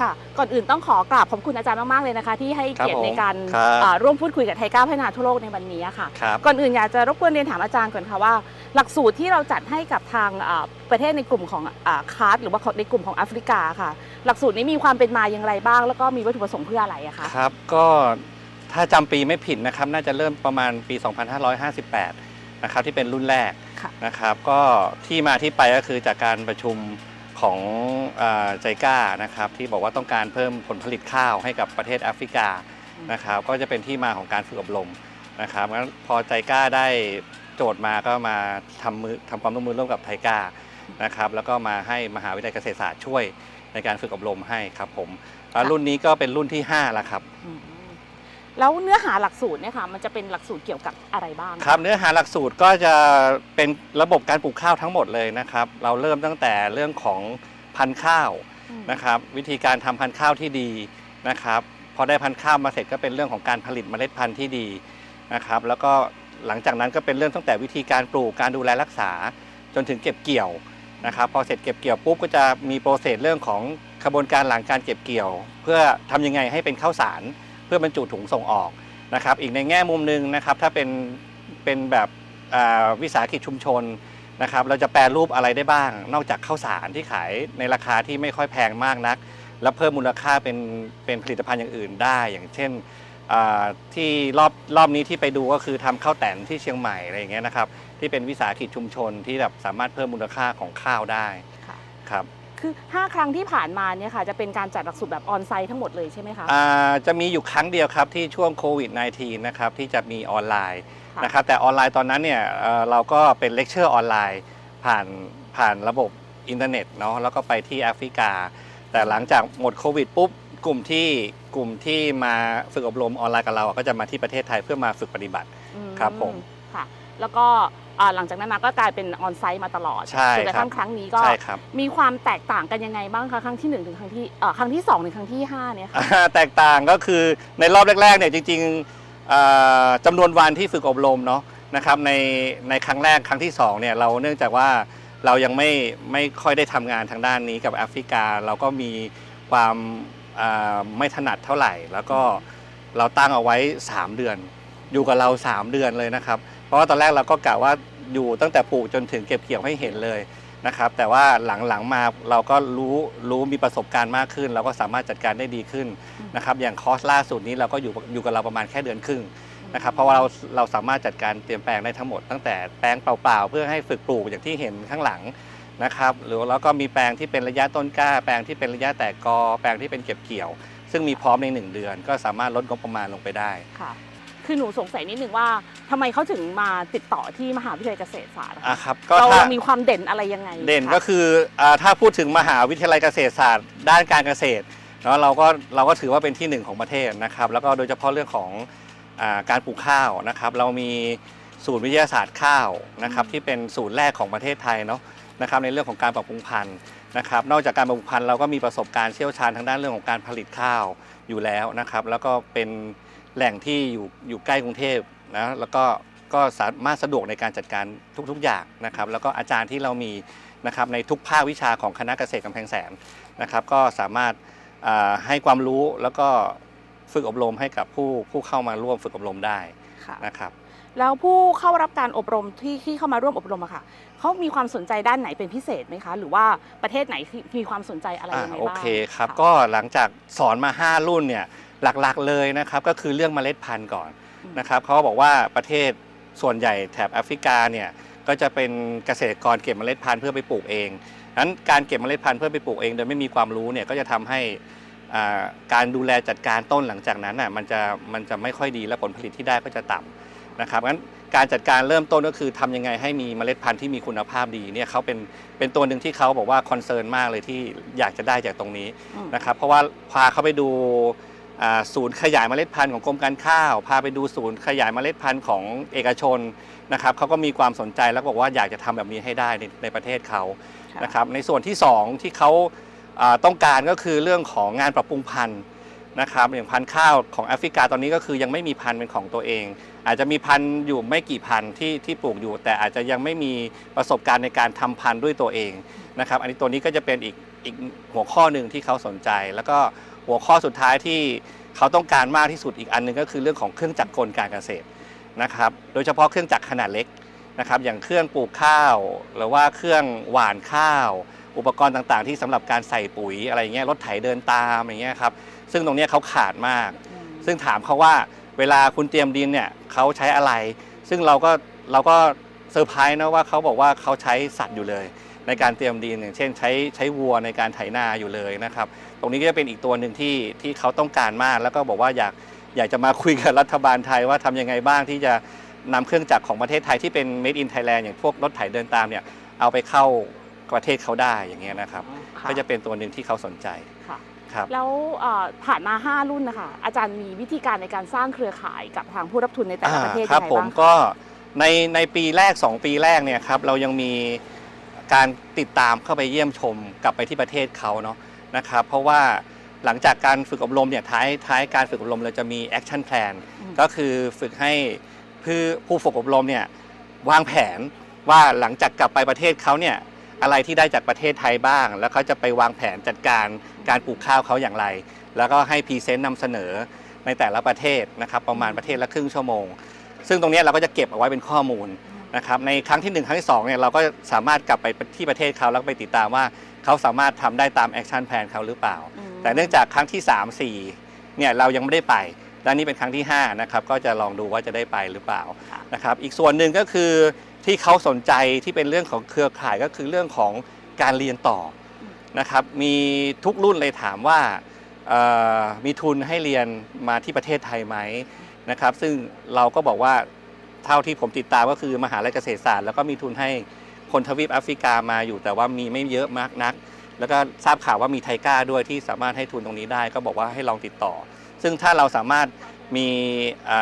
ค่ะ ก่อนอื่นต้องขอกราบขอบคุณอาจารย์มากๆเลยนะคะ ที่ให้เกียรติในการครับอ่าร่วมพูดคุยกับไทยก้าวพัฒนาทั่วโลกในวันนี้ค่ะครับก่อนอื่นอยากจะรบกวนเรียนถามอาจารย์ก่อนค่ะว่า หลักสูตรที่เราจัดให้กับทางอ่าประเทศในกลุ่มของอ่าคาร์ดหรือว่าในกลุ่มของแอฟริกาค่ะ หลักสูตรนี้มีความเป็นมาอย่างไรบ้าง แล้วก็มีวัตถุประสงค์เพื่ออะไรอะคะครับก็ถ้าจำปีไม่ผิดนะครับน่าจะเริ่มประมาณปี 2558 นะครับที่เป็นรุ่นแรกค่ะนะครับ ก็ที่มาที่ไปก็คือจากการประชุม ของใจก้านะครับที่บอกว่าต้องการเพิ่มผลผลิตข้าวให้กับประเทศแอฟริกานะครับก็จะเป็นที่มาของการฝึกอบรมนะครับงั้นพอใจก้าได้โจทย์มาก็มาทำมือทำความร่วมมือร่วมกับไทก้านะครับแล้วก็มาให้มหาวิทยาลัยเกษตรศาสตร์ช่วยในการฝึกอบรมให้ครับผมอ่ารุ่นนี้ก็เป็นรุ่นที่ 5 แล้วครับอืม แล้วเนื้อหาหลักสูตรเนี่ยค่ะมันจะเป็นหลักสูตรเกี่ยวกับอะไรบ้าง ครับเนื้อหาหลักสูตรก็จะเป็นระบบการปลูกข้าวทั้งหมดเลยนะครับ เราเริ่มตั้งแต่เรื่องของพันธุ์ข้าวอืมนะครับ วิธีการทำพันธุ์ข้าวที่ดีนะครับพอได้พันธุ์ข้าวมาเสร็จก็เป็นเรื่องของการผลิตเมล็ดพันธุ์ที่ดีนะครับ แล้วก็หลังจากนั้นก็เป็นเรื่องตั้งแต่วิธีการปลูกการดูแลรักษาจนถึงเก็บเกี่ยวนะครับ พอเสร็จเก็บเกี่ยวปุ๊บก็จะมีโปรเซสเรื่องของกระบวนการหลังการเก็บเกี่ยว เพื่อทำยังไงให้เป็นข้าวสารเพื่อบรรจุถุงส่งออกนะครับ อีกในแง่มุมหนึ่งนะครับถ้าเป็นเป็นแบบอ่าวิสาหกิจชุมชนนะครับเราจะแปรรูปอะไรได้บ้าง นอกจากข้าวสารที่ขายในราคาที่ไม่ค่อยแพงมากนัก แล้วเพิ่มมูลค่าเป็นเป็นผลิตภัณฑ์อย่างอื่นได้ อย่างเช่นอ่าที่รอบรอบนี้ที่ไปดูก็คือทำข้าวแตนที่เชียงใหม่อะไรอย่างเงี้ยนะครับที่เป็นวิสาหกิจชุมชนที่แบบสามารถเพิ่มมูลค่าของข้าวได้ค่ะครับ คือ5 ครั้งที่ผ่านมาเนี่ยค่ะจะเป็นการจัดหลักสูตรแบบ onsite ทั้งหมดเลยใช่ไหมคะอ่าจะมีอยู่ครั้งเดียวครับที่ช่วงโควิด -19 นะครับที่จะมีออนไลน์ค่ะนะครับแต่ออนไลน์ตอนนั้นเนี่ยเอ่อเราก็เป็นเลคเชอร์ออนไลน์ ผ่านผ่านระบบอินเทอร์เน็ตเนาะแล้วก็ไปที่แอฟริกา แต่หลังจากหมดโควิดปุ๊บกลุ่มที่กลุ่มที่มาฝึกอบรมออนไลน์กับเราก็จะมาที่ประเทศไทยเพื่อมาฝึกปฏิบัติ อืครับผม ค่ะ แล้วก็ อ่าหลังจากนั้นมาก็กลายเป็นออนไซต์มาตลอดใช่จนกระทั่งครับครั้งนี้ก็ ใช่ครับ มีความแตกต่างกันยังไงบ้างคะครั้งที่1ถึงครั้งที่เอ่อครั้งที่2ถึงครั้งที่5เนี่ยค่ะ อ่าแตกต่างก็คือในรอบแรกๆเนี่ยจริงๆเอ่อจำนวนวันที่ฝึกอบรมเนาะนะครับในในครั้งแรกครั้งที่2เนี่ยเราเนื่องจากว่าเรายังไม่ไม่ค่อยได้ทำงานทางด้านนี้กับแอฟริกา เราก็มีความอ่าไม่ถนัดเท่าไหร่ แล้วก็เราตั้งเอาไว้ 3 เดือน อยู่กับเรา 3 เดือนเลยนะครับเพ ราะว่าตอนแรกเราก็กะว่าอยู่ตั้งแต่ปลูกจนถึงเก็บเกี่ยวให้เห็นเลยนะครับ แต่ว่าหลังๆมาเราก็รู้รู้มีประสบการณ์มากขึ้น เราก็สามารถจัดการได้ดีขึ้นนะครับ อย่างคอร์สล่าสุดนี้เราก็อยู่อยู่กับเราประมาณแค่เดือนครึ่งนะครับเพราะว่าเราเราสามารถจัดการเตรียมแปลงได้ทั้งหมดตั้งแต่แปลงเปล่าๆ เพื่อให้ฝึกปลูกอย่างที่เห็นข้างหลังนะครับหรือแล้วก็มีแปลงที่เป็นระยะต้นกล้า แปลงที่เป็นระยะแตกกอ แปลงที่เป็นเก็บเกี่ยว ซึ่งมีพร้อมในหนึ่งเดือน ก็สามารถลดงบประมาณลงไปได้ ค่ะคือหนูสงสัยนิดนึงว่าทำไมเขาถึงมาติดต่อที่มหาวิทยาลัยเกษตรศาสตร์อะอะคะครับก็เราถ้าเรามีความเด่นอะไรยังไงเด่นคะก็คืออาถ้าพูดถึงมหาวิทยาลัยเกษตรศาสตร์ ด้านการเกษตรเนาะเราก็เราก็ถือว่าเป็นที่หนึ่งของประเทศนะครับ แล้วก็โดยเฉพาะเรื่องของอาการปลูกข้าวนะครับ เรามีศูนย์วิทยาศาสตร์ข้าวนะครับที่เป็นศูนย์แรกของประเทศไทยเนาะนะครับในเรื่องของการปรับปรุงพันธุ์นะครับ นอกจากการปรับปรุงพันธุ์เราก็มีประสบการณ์เชี่ยวชาญทางด้านเรื่องของการผลิตข้าวอยู่แล้วนะครับ แล้วก็เป็น แหล่งที่อยู่อยู่ใกล้กรุงเทพนะแล้วก็ก็สามารถสะดวกในการจัดการทุกๆอย่างนะครับ แล้วก็อาจารย์ที่เรามีนะครับในทุกภาควิชาของคณะเกษตรกำแพงแสนนะครับ ก็สามารถอ่าให้ความรู้แล้วก็ฝึกอบรมให้กับผู้ผู้เข้ามาร่วมฝึกอบรมได้ค่ะนะครับ แล้วผู้เข้ารับการอบรมที่ที่เข้ามาร่วมอบรมอะค่ะเขามีความสนใจด้านไหนเป็นพิเศษไหมคะ หรือว่าประเทศไหนที่มีความสนใจอะไรอ่ายังไงโอบ้างเคครับะก็หลังจากสอนมา 5 รุ่นเนี่ยหลักๆเลยนะครับก็คือเรื่องเมล็ดพันธุ์ก่อนอืมนะครับเขาบอกว่าประเทศส่วนใหญ่แถบแอฟริกาเนี่ยก็จะเป็นเกษตรกรเก็บเมล็ดพันธุ์เพื่อไปปลูกเองนั้นการเก็บเมล็ดพันธุ์เพื่อไปปลูกเองโดยไม่มีความรู้เนี่ยก็จะทำให้อ่าการดูแลจัดการต้นหลังจากนั้นน่ะมันจะมันจะไม่ค่อยดีและผลผลิตที่ได้ก็จะต่ำ นะครับงั้นการจัดการเริ่มต้นก็คือทำยังไงให้มีเมล็ดพันธุ์ที่มีคุณภาพดีเนี่ยเขาเป็นเป็นตัวหนึ่งที่เขาบอกว่า concern มากเลยที่อยากจะได้จากตรงนี้อืมนะครับเพราะว่าพาเขาไปดูอ่าศูนย์ขยายเมล็ดพันธุ์ของกรมการข้าว พาไปดูศูนย์ขยายเมล็ดพันธุ์ของเอกชนนะครับเขาก็มีความสนใจแล้วบอกว่าอยากจะทำแบบนี้ให้ได้ในในประเทศเขาค่ะนะครับในส่วนที่ 2 ที่เขาอ่าต้องการก็คือเรื่องของงานปรับปรุงพันธุ์นะครับอย่างพันธุ์ข้าวของแอฟริกาตอนนี้ก็คือยังไม่มีพันธุ์เป็นของตัวเอง อาจจะมีพันธุ์อยู่ไม่กี่พันธุ์ที่ที่ปลูกอยู่ แต่อาจจะยังไม่มีประสบการณ์ในการทำพันธุ์ด้วยตัวเองนะครับ อันนี้ตัวนี้ก็จะเป็นอีกอีกหัวข้อหนึ่งที่เขาสนใจ แล้วก็หัวข้อสุดท้ายที่เขาต้องการมากที่สุดอีกอันหนึงก็คือเรื่องของเครื่องจักรกลการเกษตรนะครับ โดยเฉพาะเครื่องจักรขนาดเล็กนะครับ อย่างเครื่องปลูกข้าว หรือว่าเครื่องหว่านข้าว อุปกรณ์ต่างๆ ที่สำหรับการใส่ปุ๋ยอะไรเงี้ยรถไถเดินตามอย่างเงี้ยครับซึ่งตรงเนี้ยเขาขาดมากอืมซึ่งถามเขาว่า เวลาคุณเตรียมดินเนี่ยเขาใช้อะไร ซึ่งเราก็เราก็เซอร์ไพรส์นะว่าเขาบอกว่าเขาใช้สัตว์อยู่เลย ในการเตรียมดินอย่างเช่น ใช้ใช้วัวในการไถนาอยู่เลยนะครับ ตรงนี้ก็จะเป็นอีกตัวหนึ่งที่ที่เขาต้องการมาก แล้วก็บอกว่าอยากอยากจะมาคุยกับรัฐบาลไทยว่าทำยังไงบ้างที่จะนำเครื่องจักรของประเทศไทยที่เป็น made in Thailand อย่างพวกรถไถเดินตามเนี่ยเอาไปเข้าประเทศเขาได้อย่างเงี้ยนะครับค่ะก็จะเป็นตัวหนึ่งที่เขาสนใจ ค่ะครับ แล้วเอ่อผ่านมา 5 รุ่นนะคะอาจารย์มีวิธีการในการสร้างเครือข่ายกับทางผู้รับทุนในแต่ละประเทศครัยังไงผมบ้างคะก็ในในปีแรก 2 ปีแรกเนี่ยครับเรายังมีการติดตามเข้าไปเยี่ยมชมกลับไปที่ประเทศเขาเนาะนะครับเพราะว่าหลังจากการฝึกอบรมเนี่ยท้ายท้ายการฝึกอบรมเราจะมี action plan อืมก็คือฝึกให้ผู้ผู้ฝึกอบรมเนี่ยวางแผนว่าหลังจากกลับไปประเทศเขาเนี่ย อะไรที่ได้จากประเทศไทยบ้าง แล้วเขาจะไปวางแผนจัดการการปลูกข้าวเขาอย่างไร แล้วก็ให้ present นำเสนอในแต่ละประเทศนะครับประมาณประเทศละครึ่งชั่วโมง ซึ่งตรงเนี้ยเราก็จะเก็บเอาไว้เป็นข้อมูลนะครับในครั้งที่ 1 ครั้งที่2เนี่ยเราก็สามารถกลับไปที่ประเทศเขาแล้วก็ไปติดตามว่าเขาสามารถทำได้ตาม action plan เขาหรือเปล่าอืมแต่เนื่องจากครั้งที่ 3 4เนี่ยเรายังไม่ได้ไปและนี่เป็นครั้งที่5นะครับก็จะลองดูว่าจะได้ไปหรือเปล่าค่ะนะครับอีกส่วนหนึ่งก็คือ ที่เขาสนใจที่เป็นเรื่องของเครือข่ายก็คือเรื่องของการเรียนต่อนะครับมีทุกรุ่นเลยถามว่ามีทุนให้เรียนมาที่ประเทศไทยไหมนะครับซึ่งเราก็บอกว่าเท่าที่ผมติดตามก็คือมหาลัยเกษตรศาสตร์แล้วก็มีทุนให้คนทวีปแอฟริกามาอยู่ แต่ว่ามีไม่เยอะมากนัก แล้วก็ทราบข่าวว่ามีไทก้าด้วยที่สามารถให้ทุนตรงนี้ได้ ก็บอกว่าให้ลองติดต่อ ซึ่งถ้าเราสามารถมีอ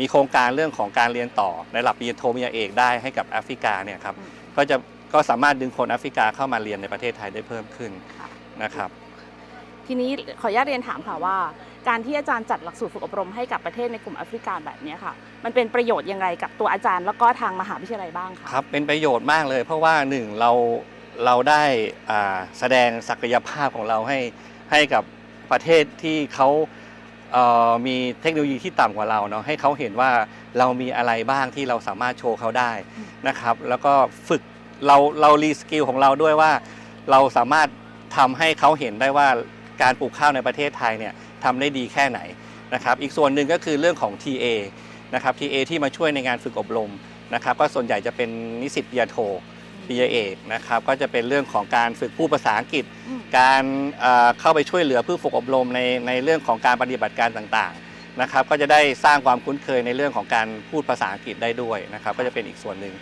มีโครงการเรื่องของการเรียนต่อในระดับปริญญาโทปริญญาเอกได้ให้กับแอฟริกาเนี่ยครับอืมก็จะก็สามารถดึงคนแอฟริกาเข้ามาเรียนในประเทศไทยได้เพิ่มขึ้นค่ะนะครับ ทีนี้ขออนุญาตเรียนถามค่ะว่า การที่อาจารย์จัดหลักสูตรฝึกอบรมให้กับประเทศในกลุ่มแอฟริกาแบบเนี้ยค่ะ มันเป็นประโยชน์ยังไงกับตัวอาจารย์แล้วก็ทางมหาวิทยาลัยบ้างคะครับเป็นประโยชน์มากเลย เพราะว่าหนึ่งเราเราได้อ่าแสดงศักยภาพของเราให้ให้กับประเทศที่เขาเอ่อ มีเทคโนโลยีที่ต่ำกว่าเราเนาะให้เขาเห็นว่าเรามีอะไรบ้างที่เราสามารถโชว์เขาได้นะครับ แล้วก็ฝึกเราเรา reskill ของเราด้วยว่า เราสามารถทำให้เขาเห็นได้ว่าการปลูกข้าวในประเทศไทยเนี่ยทำได้ดีแค่ไหนนะครับ อีกส่วนหนึ่งก็คือเรื่องของ TA นะครับ TA ที่มาช่วยในงานฝึกอบรมนะครับ ก็ส่วนใหญ่จะเป็นนิสิตปริญญาโท ปริญญาเอกนะครับก็จะเป็นเรื่องของการฝึกพูดภาษาอังกฤษอืมการเอ่อเข้าไปช่วยเหลือผู้ฝึกอบรมในในเรื่องของการปฏิบัติการต่างๆนะครับก็จะได้สร้างความคุ้นเคยในเรื่องของการพูดภาษาอังกฤษได้ด้วยนะครับก็จะเป็นอีกส่วนหนึ่ง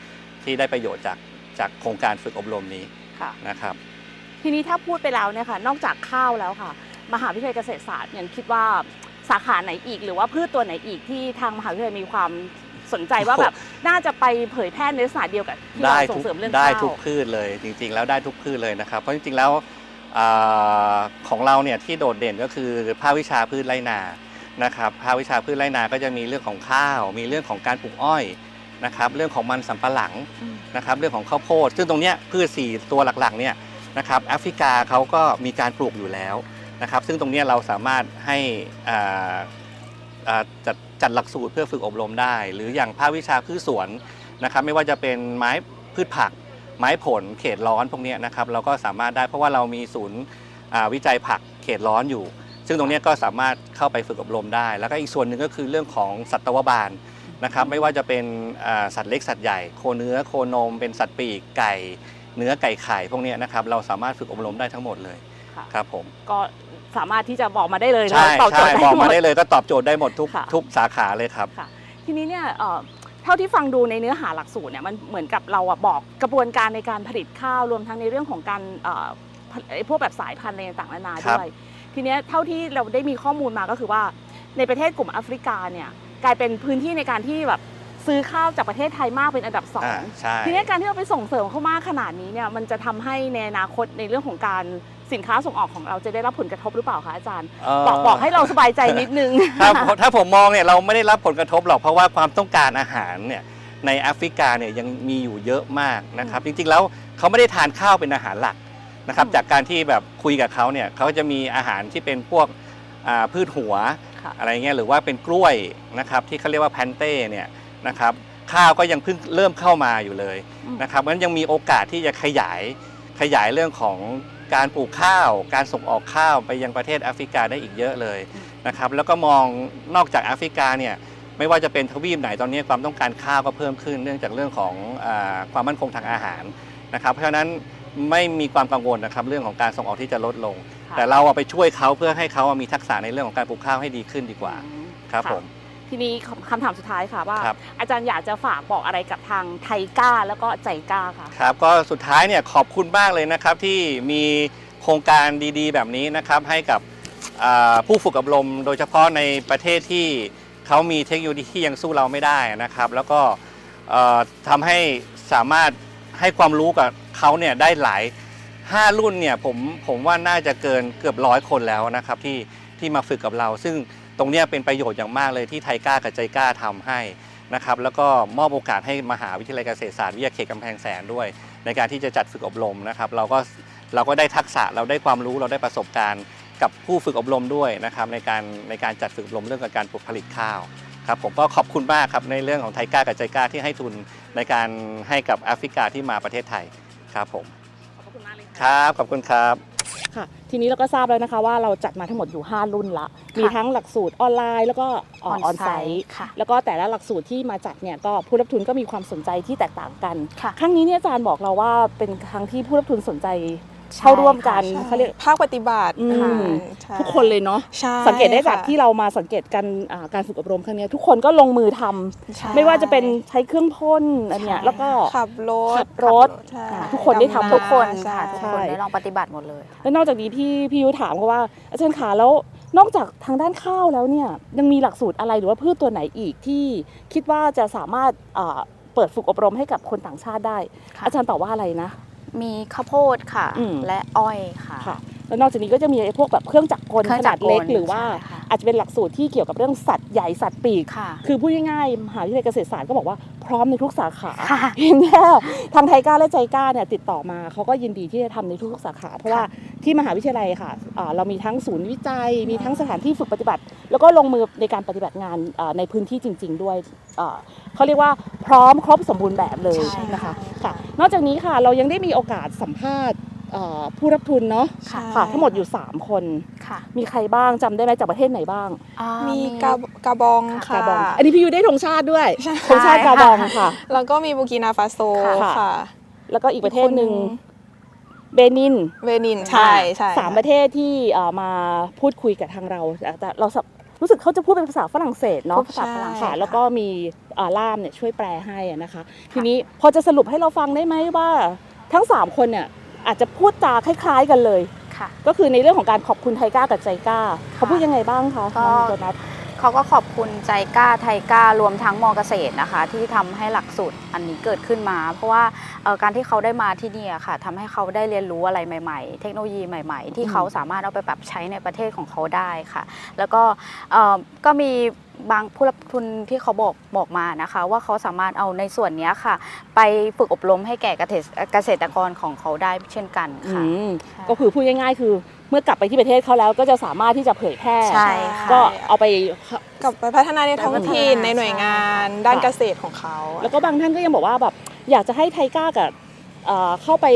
ที่ได้ประโยชน์จากจากโครงการฝึกอบรมนี้ค่ะ นะครับ ทีนี้ถ้าพูดไปแล้วเนี่ยค่ะ นอกจากข้าวแล้วค่ะ มหาวิทยาลัยเกษตรศาสตร์เนี่ยคิดว่าสาขาไหนอีก หรือว่าพืชตัวไหนอีกที่ทางมหาวิทยาลัยมีความ สนใจว่าแบบน่าจะไปเผยแพร่ในลักษณะเดียวกับที่เราได้ส่ทุงกเสริมเรื่องได้ข้าวทุกพืชเลย จริง ๆ แล้วได้ทุกพืชเลยนะครับ เพราะจริงๆแล้วอาของเราเนี่ยที่โดดเด่นก็คือภาควิชาพืชไร่นานะครับภาควิชาพืชไร่นาก็จะมีเรื่องของข้าว มีเรื่องของการปลูกอ้อยนะครับ เรื่องของมันสำปะหลังอืมนะครับ เรื่องของข้าวโพด ซึ่งตรงเนี้ยพืชสี่ตัวหลักๆเนี่ยนะครับแอฟริกาเขาก็มีการปลูกอยู่แล้วนะครับ ซึ่งตรงเนี้ยเราสามารถให้อ่าอ่าจัด จัดหลักสูตรเพื่อฝึกอบรมได้ หรืออย่างภาควิชาพืชสวนนะครับไม่ว่าจะเป็นไม้พืชผัก ไม้ผลเขตร้อนพวกเนี้ยนะครับเราก็สามารถได้เพราะว่าเรามีศูนย์อ่าวิจัยผักเขตร้อนอยู่ ซึ่งตรงเนี้ยก็สามารถเข้าไปฝึกอบรมได้ แล้วก็อีกส่วนหนึ่งก็คือเรื่องของสัตวบาลนะครับไม่ว่าจะเป็นอ่าสัตว์เล็กสัตว์ใหญ่โคเนื้อโคนม เป็นสัตว์ปีกไก่ เนื้อไก่ไข่พวกเนี้ยนะครับเราสามารถฝึกอบรมได้ทั้งหมดเลยค่ะครับผมก็ สามารถที่จะบอกมาได้เลยใช่แล้วตอบโจใช่ทย์ได้บอกหมมาด ได้เลยก็ตอบโจทย์ได้หมดทุกค่ะ ทุกสาขาเลยครับ ค่ะทีนี้เนี่ยเอ่อเท่าที่ฟังดูในเนื้อหาหลักสูตรเนี่ยมันเหมือนกับเราอะบอกกระบวนการในการผลิตข้าวรวมทั้งในเรื่องของการเอ่อผลิตไอ้พวกแบบสายพันธุ์อะไรต่างๆนานาครับด้วย ทีเนี้ยเท่าที่เราได้มีข้อมูลมาก็คือว่า ในประเทศกลุ่มแอฟริกาเนี่ยกลายเป็นพื้นที่ในการที่แบบซื้อข้าวจากประเทศไทยมากเป็นอันดับสองอ่าใช่ ทีเนี้ยการที่เราไปส่งเสริมเขามากขนาดนี้เนี่ยมันจะทำให้ในอนาคตในเรื่องของการ สินค้าส่งออกของเราจะได้รับผลกระทบหรือเปล่าคะอาจารย์ เอ่อ บอกบอกให้เราสบายใจนิดนึง ถ้าถ้าผมมองเนี่ยเราไม่ได้รับผลกระทบหรอกเพราะว่าความต้องการอาหารเนี่ยในแอฟริกาเนี่ยยังมีอยู่เยอะมากนะครับ จริงๆแล้วเขาไม่ได้ทานข้าวเป็นอาหารหลักนะครับ อืม จากการที่แบบคุยกับเขาเนี่ยเขาจะมีอาหารที่เป็นพวกอ่าพืชหัวค่ะ อะไรเงี้ยหรือว่าเป็นกล้วยนะครับที่เขาเรียกว่าแพนเต้เนี่ยนะครับข้าวก็ยังเพิ่งเริ่มเข้ามาอยู่เลยอืม นะครับมันยังมีโอกาสที่จะขยายขยายเรื่องของ การปลูกข้าว การส่งออกข้าวไปยังประเทศแอฟริกาได้อีกเยอะเลยนะครับแล้วก็มองนอกจากแอฟริกาเนี่ยไม่ว่าจะเป็นทวีปไหนตอนนี้ความต้องการข้าวก็เพิ่มขึ้น เนื่องจากเรื่องของอาความมั่นคงทางอาหารนะครับเพราะฉะนั้นไม่มีความกังวลนะครับเรื่องของการส่งออกที่จะลดลงค่ะแต่เราเอาไปช่วยเขาเพื่อให้เขามีทักษะในเรื่องของการปลูกข้าวให้ดีขึ้นดีกว่าอืมครับะผม ทีนี้คำคำถามสุดท้ายค่ะว่า ครับ อาจารย์อยากจะฝากบอกอะไรกับทางไทก้าแล้วก็ใจก้าค่ะ ครับก็สุดท้ายเนี่ยขอบคุณมากเลยนะครับที่มีโครงการดีๆ แบบนี้นะครับให้กับอ่าผู้ฝึกอบรม โดยเฉพาะในประเทศที่เขามีเทคโนโลยีที่ยังสู้เราไม่ได้นะครับ แล้วก็เอ่อทำให้สามารถให้ความรู้กับเขาเนี่ยได้หลาย 5 รุ่นเนี่ยผมผมว่าน่าจะเกินเกือบร้อยคนแล้วนะครับที่ที่มาฝึกกับเรา ซึ่ง ตรงเนี้ยเป็นประโยชน์อย่างมากเลยที่ไทยกล้ากับใจกล้าทำให้นะครับแล้วก็มอบโอกาสให้มหาวิทยาลัยเกษตรศาสตร์วิทยาเขตกำแพงแสนด้วย ในการที่จะจัดฝึกอบรมนะครับ เราก็เราก็ได้ทักษะเราได้ความรู้เราได้ประสบการณ์ กับผู้ฝึกอบรมด้วยนะครับในการในการจัดฝึกอบรมเรื่องการปลูกผลิตข้าวครับผมก็ขอบคุณมากครับในเรื่องของไทยกล้ากับใจกล้าที่ให้ทุนในการให้กับแอฟริกาที่มาประเทศไทยครับผมขอบคุณมากเลยคค่ะรับขอบคุณครับค่ะ ทีนี้เราก็ทราบแล้วนะคะว่าเราจัดมาทั้งหมดอยู่ 5 รุ่นละ มีทั้งหลักสูตรออนไลน์ แล้วก็ออนไซต์ค่ะแล้วก็แต่ละหลักสูตรที่มาจัดเนี่ยก็ผู้รับทุนก็มีความสนใจที่แตกต่างกันค่ะครั้งนี้เนี่ยอาจารย์บอกเราว่าเป็นครั้งที่ผู้รับทุนสนใจ เข้าร่วมกันใช่ค่ะเขาเรียก ภาคปฏิบัติอืมใช่ ทุกคนเลยเนาะใช่สังเกตได้จากค่ะที่เรามาสังเกตกันอ่าการฝึกอบรมครั้งเนี้ยทุกคนก็ลงมือทำใช่ ไม่ว่าจะเป็นใช้เครื่องพ่นอันเนี้ยใช่แล้วก็ ขับรถขับรถใช่ อ่าทุกคนได้ทำำทุกคนใช่ค่ะทุกคนได้ลองปฏิบัติหมดเลยค่ะ แล้วนอกจากนี้ที่พี่ยุถามเขาว่า อาจารย์ขาแล้วนอกจากทางด้านข้าวแล้วเนี่ยยังมีหลักสูตรอะไรหรือว่าพืชตัวไหนอีกที่คิดว่าจะสามารถอ่าเปิดฝึกอบรมให้กับคนต่างชาติได้ ค่ะ อาจารย์ตอบว่าอะไรนะ มีข้าวโพดค่ะ อืม และอ้อยค่ะ ค่ะแล้วนอกจากนี้ก็จะมีไอ้พวกแบบเครื่องจักรกลเครื่ของจันากดรกลเล็กหรือว่าใช่ค่ะอาจจะเป็นหลักสูตรที่เกี่ยวกับเรื่องสัตว์ใหญ่สัตว์ปีกค่ะคือพูดง่ายๆมหาวิทยาลัยเกษตรศาสตร์ก็บอกว่าพร้อมในทุกสาขาค่ะเพียงแค่ทางไทยกล้าและใจกล้าเนี่ยติดต่อมาเขาก็ยินดีที่จะทำในทุกๆสาขา เพราะว่าที่มหาวิทยาลัยค่ะอ่าเรามีทั้งศูนย์วิจัย มีทั้งสถานที่ฝึกปฏิบัติ แล้วก็ลงมือในการปฏิบัติงานอ่าในพื้นที่จริง ๆ ด้วยอ่าเขาเรียกว่าพร้อมครบสมบูรณ์แบบเลยใช่นะคะค่ะค่ะนอกจากนี้ค่ะเรายังได้มีโอกาสสัมภาษณ์อ่า ผู้รับทุนเนาะค่ะค่ะ ทั้งหมดอยู่ 3 คน ค่ะ มีใครบ้างจำได้ไหมจากประเทศไหนบ้างอ่า มีกากาบองค่ะ กาบองอันนี้พี่ยูได้ธงชาติด้วยใช่ ธงชาติกาบองค่ะ แล้วก็มีบูกินาฟาโซค่ะ ค่ะ แล้วก็อีกประเทศหนึ่งเบนินเวนิน ใช่ใช่สามประเทศที่เอ่อมาพูดคุยกับทางเราแต่เราสับรู้สึกเขาจะพูดเป็นภาษาฝรั่งเศสเนาะ พูดภาษาฝรั่งเศสค่ะค่ะแล้วก็มีเอ่อล่ามเนี่ยช่วยแปลให้อะนะคะ ทีนี้พอจะสรุปให้เราฟังได้ไหมว่า ทั้ง 3 คนเนี่ย อาจจะพูดจาคล้าย ๆกันเลยค่ะ ก็คือในเรื่องของการขอบคุณไทก้ากับใจกล้า เขาพูดยังไงบ้างคะก็น้องโดนัทเขาก็ขอบคุณใจกล้าไทยกล้ารวมทั้งมอเกษตรนะคะ ที่ทำให้หลักสูตรอันนี้เกิดขึ้นมา เพราะว่าเอ่อการที่เขาได้มาที่นี่อะค่ะทำให้เขาได้เรียนรู้อะไรใหม่ๆ เทคโนโลยีใหม่ ๆ ที่อืมเขาสามารถเอาไปปรับใช้ในประเทศของเขาได้ค่ะ แล้วก็เอ่อก็มี บางผู้รับทุนที่เขาบอกบอกมานะคะ ว่าเขาสามารถเอาในส่วนเนี้ยค่ะ ไปฝึกอบรมให้แก่เกษตรเกษตรกรของเขาได้เช่นกันอืค่ะมก็คือพูดง่ายๆ คือเมื่อกลับไปที่ประเทศเขาแล้วก็จะสามารถที่จะเผยแพร่ใช่ค่ะก็เอาไปกลับไปพัฒนาในท้องถิ่นไปพัฒนาในหน่วยงานใช่ด้านเกษตรของเขา แล้วก็บางท่านก็ยังบอกว่าแบบอยากจะให้ไทก้ากับเอ่อเข้าไป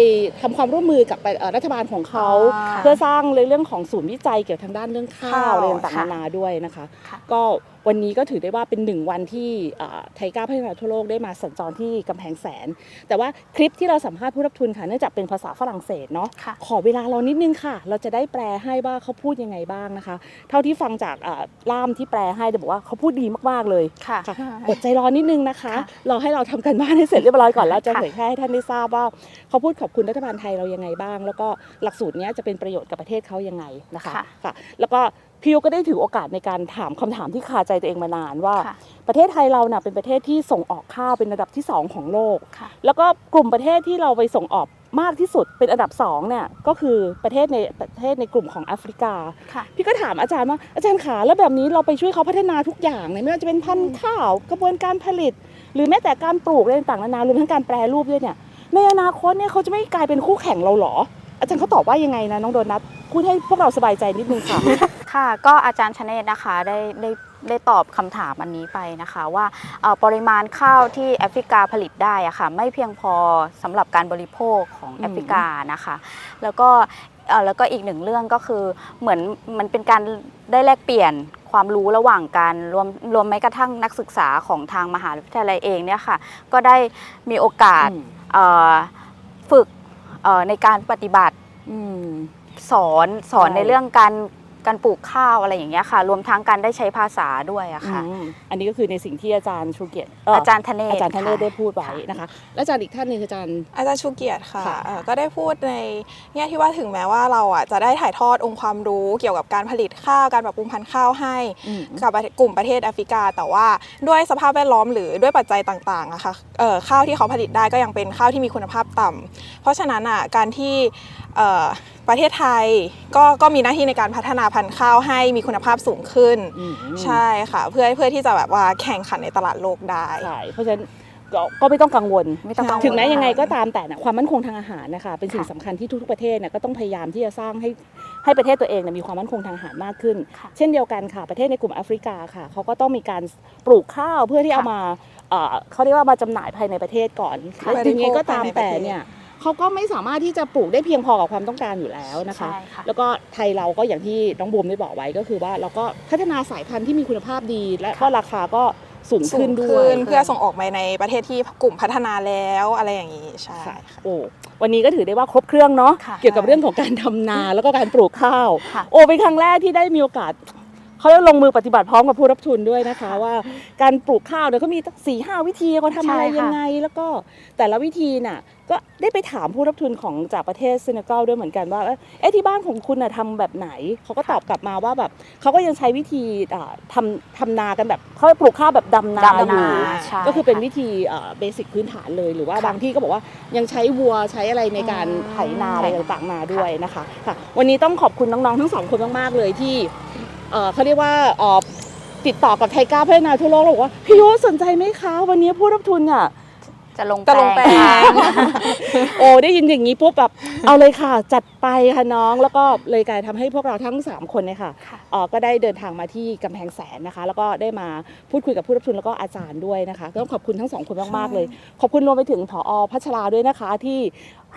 ทำความร่วมมือกับเอ่อรัฐบาลของเขาอ่าเพื่อสร้างในเรื่องของศูนย์วิจัยเกี่ยวกับทางด้านเรื่องข้าข้าววอะไรต่างๆค่ะนานาด้วยนะคะค่ะก็วันนี้ก็ถือได้ว่าเป็นหนึ่งวันที่เอ่อไทก้าพัฒนาทั่วโลกได้มาสัญจรที่กำแพงแสน แต่ว่าคลิปที่เราสัมภาษณ์ผู้รับทุนค่ะเนื่องจากเป็นภาษาฝรั่งเศสเนาะค่ะขอเวลาเรานิดนึงค่ะ เราจะได้แปลให้ว่าเขาพูดยังไงบ้างนะคะ เท่าที่ฟังจากอ่าล่ามที่แปลให้จะบอกว่าเขาพูดดีมากๆเลยค่ะค่ะอดใจรอนิดนึงนะคะค่ะรอให้เราทำกันบ้านให้เสร็จเรียบร้อยก่อนแล้วจะค่ะเผยแพร่ให้ท่านได้ทราบว่าเขาพูดขอบคุณรัฐบาลไทยเรายังไงบ้าง แล้วก็หลักสูตรเนี้ยจะเป็นประโยชน์กับประเทศเขายังไงนะคะค่ะค่ะแล้วก็ พี่ยุก็ได้ถือโอกาสในการถามคำถามที่คาใจตัวเองมานานว่าค่ะประเทศไทยเราน่ะเป็นประเทศที่ส่งออกข้าวเป็นระดับที่สองของโลกค่ะแล้วก็กลุ่มประเทศที่เราไปส่งออกมากที่สุดเป็นอันดับสองเนี่ยก็คือประเทศในประเทศในกลุ่มของแอฟริกาค่ะพี่ก็ถามอาจารย์ว่าอาจารย์ขาแล้วแบบนี้เราไปช่วยเขาพัฒนาทุกอย่างเนี่ยไม่ว่าจะเป็นพันธุ์ข้าวกระบวนการผลิต หรือแม้แต่การปลูกอะไรต่างๆนานารวมทั้งการแปรรูปด้วยเนี่ยในอนาคตเนี่ยเขาจะไม่กลายเป็นคู่แข่งเราเหรอ อาจารย์เขาตอบว่ายังไงนะน้องโดนัทพูดให้พวกเราสบายใจนิดนึงค่ะ ค่ะ ก็อาจารย์ชเนตนะคะได้ได้ได้ตอบคำถามอันนี้ไปนะคะว่าเอ่อปริมาณข้าวที่แอฟริกาผลิตได้อะค่ะไม่เพียงพอสำหรับการบริโภคของอืมแอฟริกานะคะ แล้วก็เอ่อแล้วก็อีกหนึ่งเรื่องก็คือเหมือนมันเป็นการได้แลกเปลี่ยนความรู้ระหว่างกันรวมรวมแม้กระทั่งนักศึกษาของทางมหาวิทยาลัยเองเนี่ยค่ะ ก็ได้มีโอกาสอืมเอ่อฝึกเอ่อ ในการปฏิบัติอืมสอนสอนใช่ในเรื่องการ การปลูกข้าวอะไรอย่างเงี้ยค่ะ รวมทั้งการได้ใช้ภาษาด้วยอะค่ะ อืมอันนี้ก็คือในสิ่งที่อาจารย์ชูเกียรติเอาจารย์ธเนศอาจารย์ธเนศค่ะ ได้พูดไว้นะคะแล้วอาจารย์อีกท่านหนึ่งคืออาจารย์ อาจารย์ชูเกียรติค่ะค่ะ เอ่อก็ได้พูดในแง่ที่ว่าถึงแม้ว่าเราอะจะได้ถ่ายทอดองค์ความรู้เกี่ยวกับการผลิตข้าวการปรับปรุงพันธุ์ข้าวให้ อืม กับกลุ่มประเทศแอฟริกา แต่ว่าด้วยสภาพแวดล้อมหรือด้วยปัจจัยต่างๆอะค่ะเอ่อข้าวที่เขาผลิตได้ก็ยังเป็นข้าวที่มีคุณภาพต่ำเพราะฉะนั้นอะการที่เอ่อ ประเทศไทยก็ก็มีหน้าที่ในการพัฒนาพันธุ์ข้าวให้มีคุณภาพสูงขึ้นอืมใช่ค่ะ เพื่อเพื่อที่จะแบบว่าแข่งขันในตลาดโลกได้ใช่เพราะฉะนั้นก็ก็ไม่ต้องกังวลไม่ต้องกังวลถึงแม้ยังไงค่ะก็ตามแต่นะความมั่นคงทางอาหารนะคะเป็นสิ่งค่ะสำคัญที่ทุกๆประเทศเนี่ยก็ต้องพยายามที่จะสร้างให้ให้ประเทศตัวเองเนี่ยมีความมั่นคงทางอาหารมากขึ้นค่ะเช่นเดียวกันค่ะ ประเทศในกลุ่มแอฟริกาค่ะเขาก็ต้องมีการปลูกข้าวเพื่อที่เอามาเอ่อเขาเรียกว่ามาจำหน่ายภายในประเทศก่อนค่ะและถึงนี้ก็ตามบริโภคภายในประแต่เทศเนี่ย เขาก็ไม่สามารถที่จะปลูกได้เพียงพอกับความต้องการอยู่แล้วนะคะใช่ค่ะแล้วก็ไทยเราก็อย่างที่น้องบูมได้บอกไว้ก็คือว่าเราก็พัฒนาสายพันธุ์ที่มีคุณภาพดี และก็ราคาก็สูงสูขึ้นงด้วขึ้ยนเพื่อส่งออกไปในประเทศที่กลุ่มพัฒนาแล้วอะไรอย่างนี้ใช่ค่ะโอ้วันนี้ก็ถือได้ว่าครบเครื่องเนาะค่ะเกี่ยวกับเรื่องของการทำนาแล้วก็การปลูกข้าวค่ะโอ้เป็นครั้งแรกที่ได้มีโอกาส เขาได้ลงมือปฏิบัติพร้อมกับผู้รับทุนด้วยนะคะ ว่าการปลูกข้าวเนี่ยเขามีสี่ห้าวิธีเขาทำอะไรใช่ค่ะยังไง แล้วก็แต่ละวิธีน่ะก็ได้ไปถามผู้รับทุนของจากประเทศเซเนกัลด้วยเหมือนกันว่าเอ๊ะที่บ้านของคุณน่ะทำแบบไหนเขาก็ตอบกลับมาว่าแบบเขาก็ยังใช้วิธีอ่าทำทำนากันแบบเขาปลูกข้าวแบบดำนาดำอยู่นาใช่ก็คือเป็นค่ะวิธีเบสิกพื้นฐานเลยหรือว่าค่ะบางที่ก็บอกว่ายังใช้วัวใช้อะไรในการอืมไถนาอะไรต่างๆมาด้วยนะคะค่ะวันนี้ต้องขอบคุณน้องๆทั้งสองคนมากๆเลยที่ เอ่อเขาเรียกว่าเอ่อติดต่อกับไทยก้าพัฒนาทั่วโลกแล้วบอกว่าพี่ยุสนใจไหมคะ วันนี้ผู้รับทุนอะจะลงจะลงแปแปลลงงโอ้ได้ยินอย่างนี้ปุ๊บแบบเอาเลยค่ะ จัดไปค่ะน้องแล้วก็เลยกลายทำให้พวกเราทั้ง 3 คนเนี่ยค่ะค่ะเอ่อก็ได้เดินทางมาที่กำแพงแสนนะคะ แล้วก็ได้มาพูดคุยกับผู้รับทุนแล้วก็อาจารย์ด้วยนะคะก็ต้องขอบคุณทั้งสองคนมากๆเลย ขอบคุณรวมไปถึงผอพัชราด้วยนะคะที่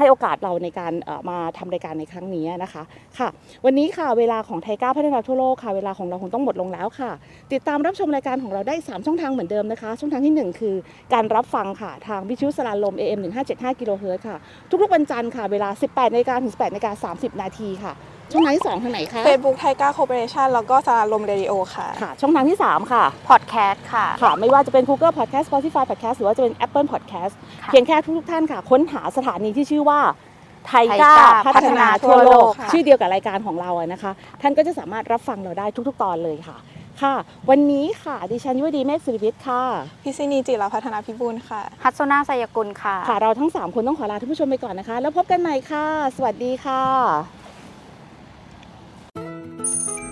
ให้โอกาสเราในการมาทำรายการในครั้งนี้นะคะค่ะ วันนี้ค่ะเวลาของ TICA พัฒนาทั่วโลกค่ะเวลาของเราคงต้องหมดลงแล้วค่ะ ติดตามรับชมรายการของเราได้ 3 ช่องทางเหมือนเดิมนะคะ ช่องทางที่ 1 คือการรับฟังค่ะทางวิทยุสราญรมย์ AM 1575กิโลเฮิรตซ์ค่ะ ทุกๆวันจันทร์ค่ะเวลา 18นาฬิกาถึง18นาฬิกา30 นาทีค่ะ ช่องทางที่2ทางไหนคะ Facebook TICA Cooperation แล้วก็สราญรมเรดิโอค่ะ ค่ะ ช่องทางที่ 3 ค่ะ พอดแคสต์ค่ะ ค่ะ ไม่ว่าจะเป็น Google Podcast Spotify Podcast หรือว่าจะเป็น Apple Podcast ค่ะ เพียงแค่ทุกๆท่านค่ะ ค้นหาสถานีที่ชื่อว่าไทยไทยก้าก้าพัฒนาทั่วโลก ค่ะ ชื่อเดียวกับรายการของเราอะนะคะ ท่านก็จะสามารถรับฟังเราได้ทุกๆ ตอนเลยค่ะ ค่ะ วันนี้ค่ะ ดิฉันยุวดีเมฆสุริวิทย์ค่ะ พิซินีจิราพัฒนาพิบูลค่ะ ฮัตโซนาไซยกุลค่ะ ค่ะ เราทั้ง 3 คนต้องขอลาท่านผู้ชมไปก่อนนะคะ แล้วพบกันใหม่ค่ะ สวัสดีค่ะ Thank you.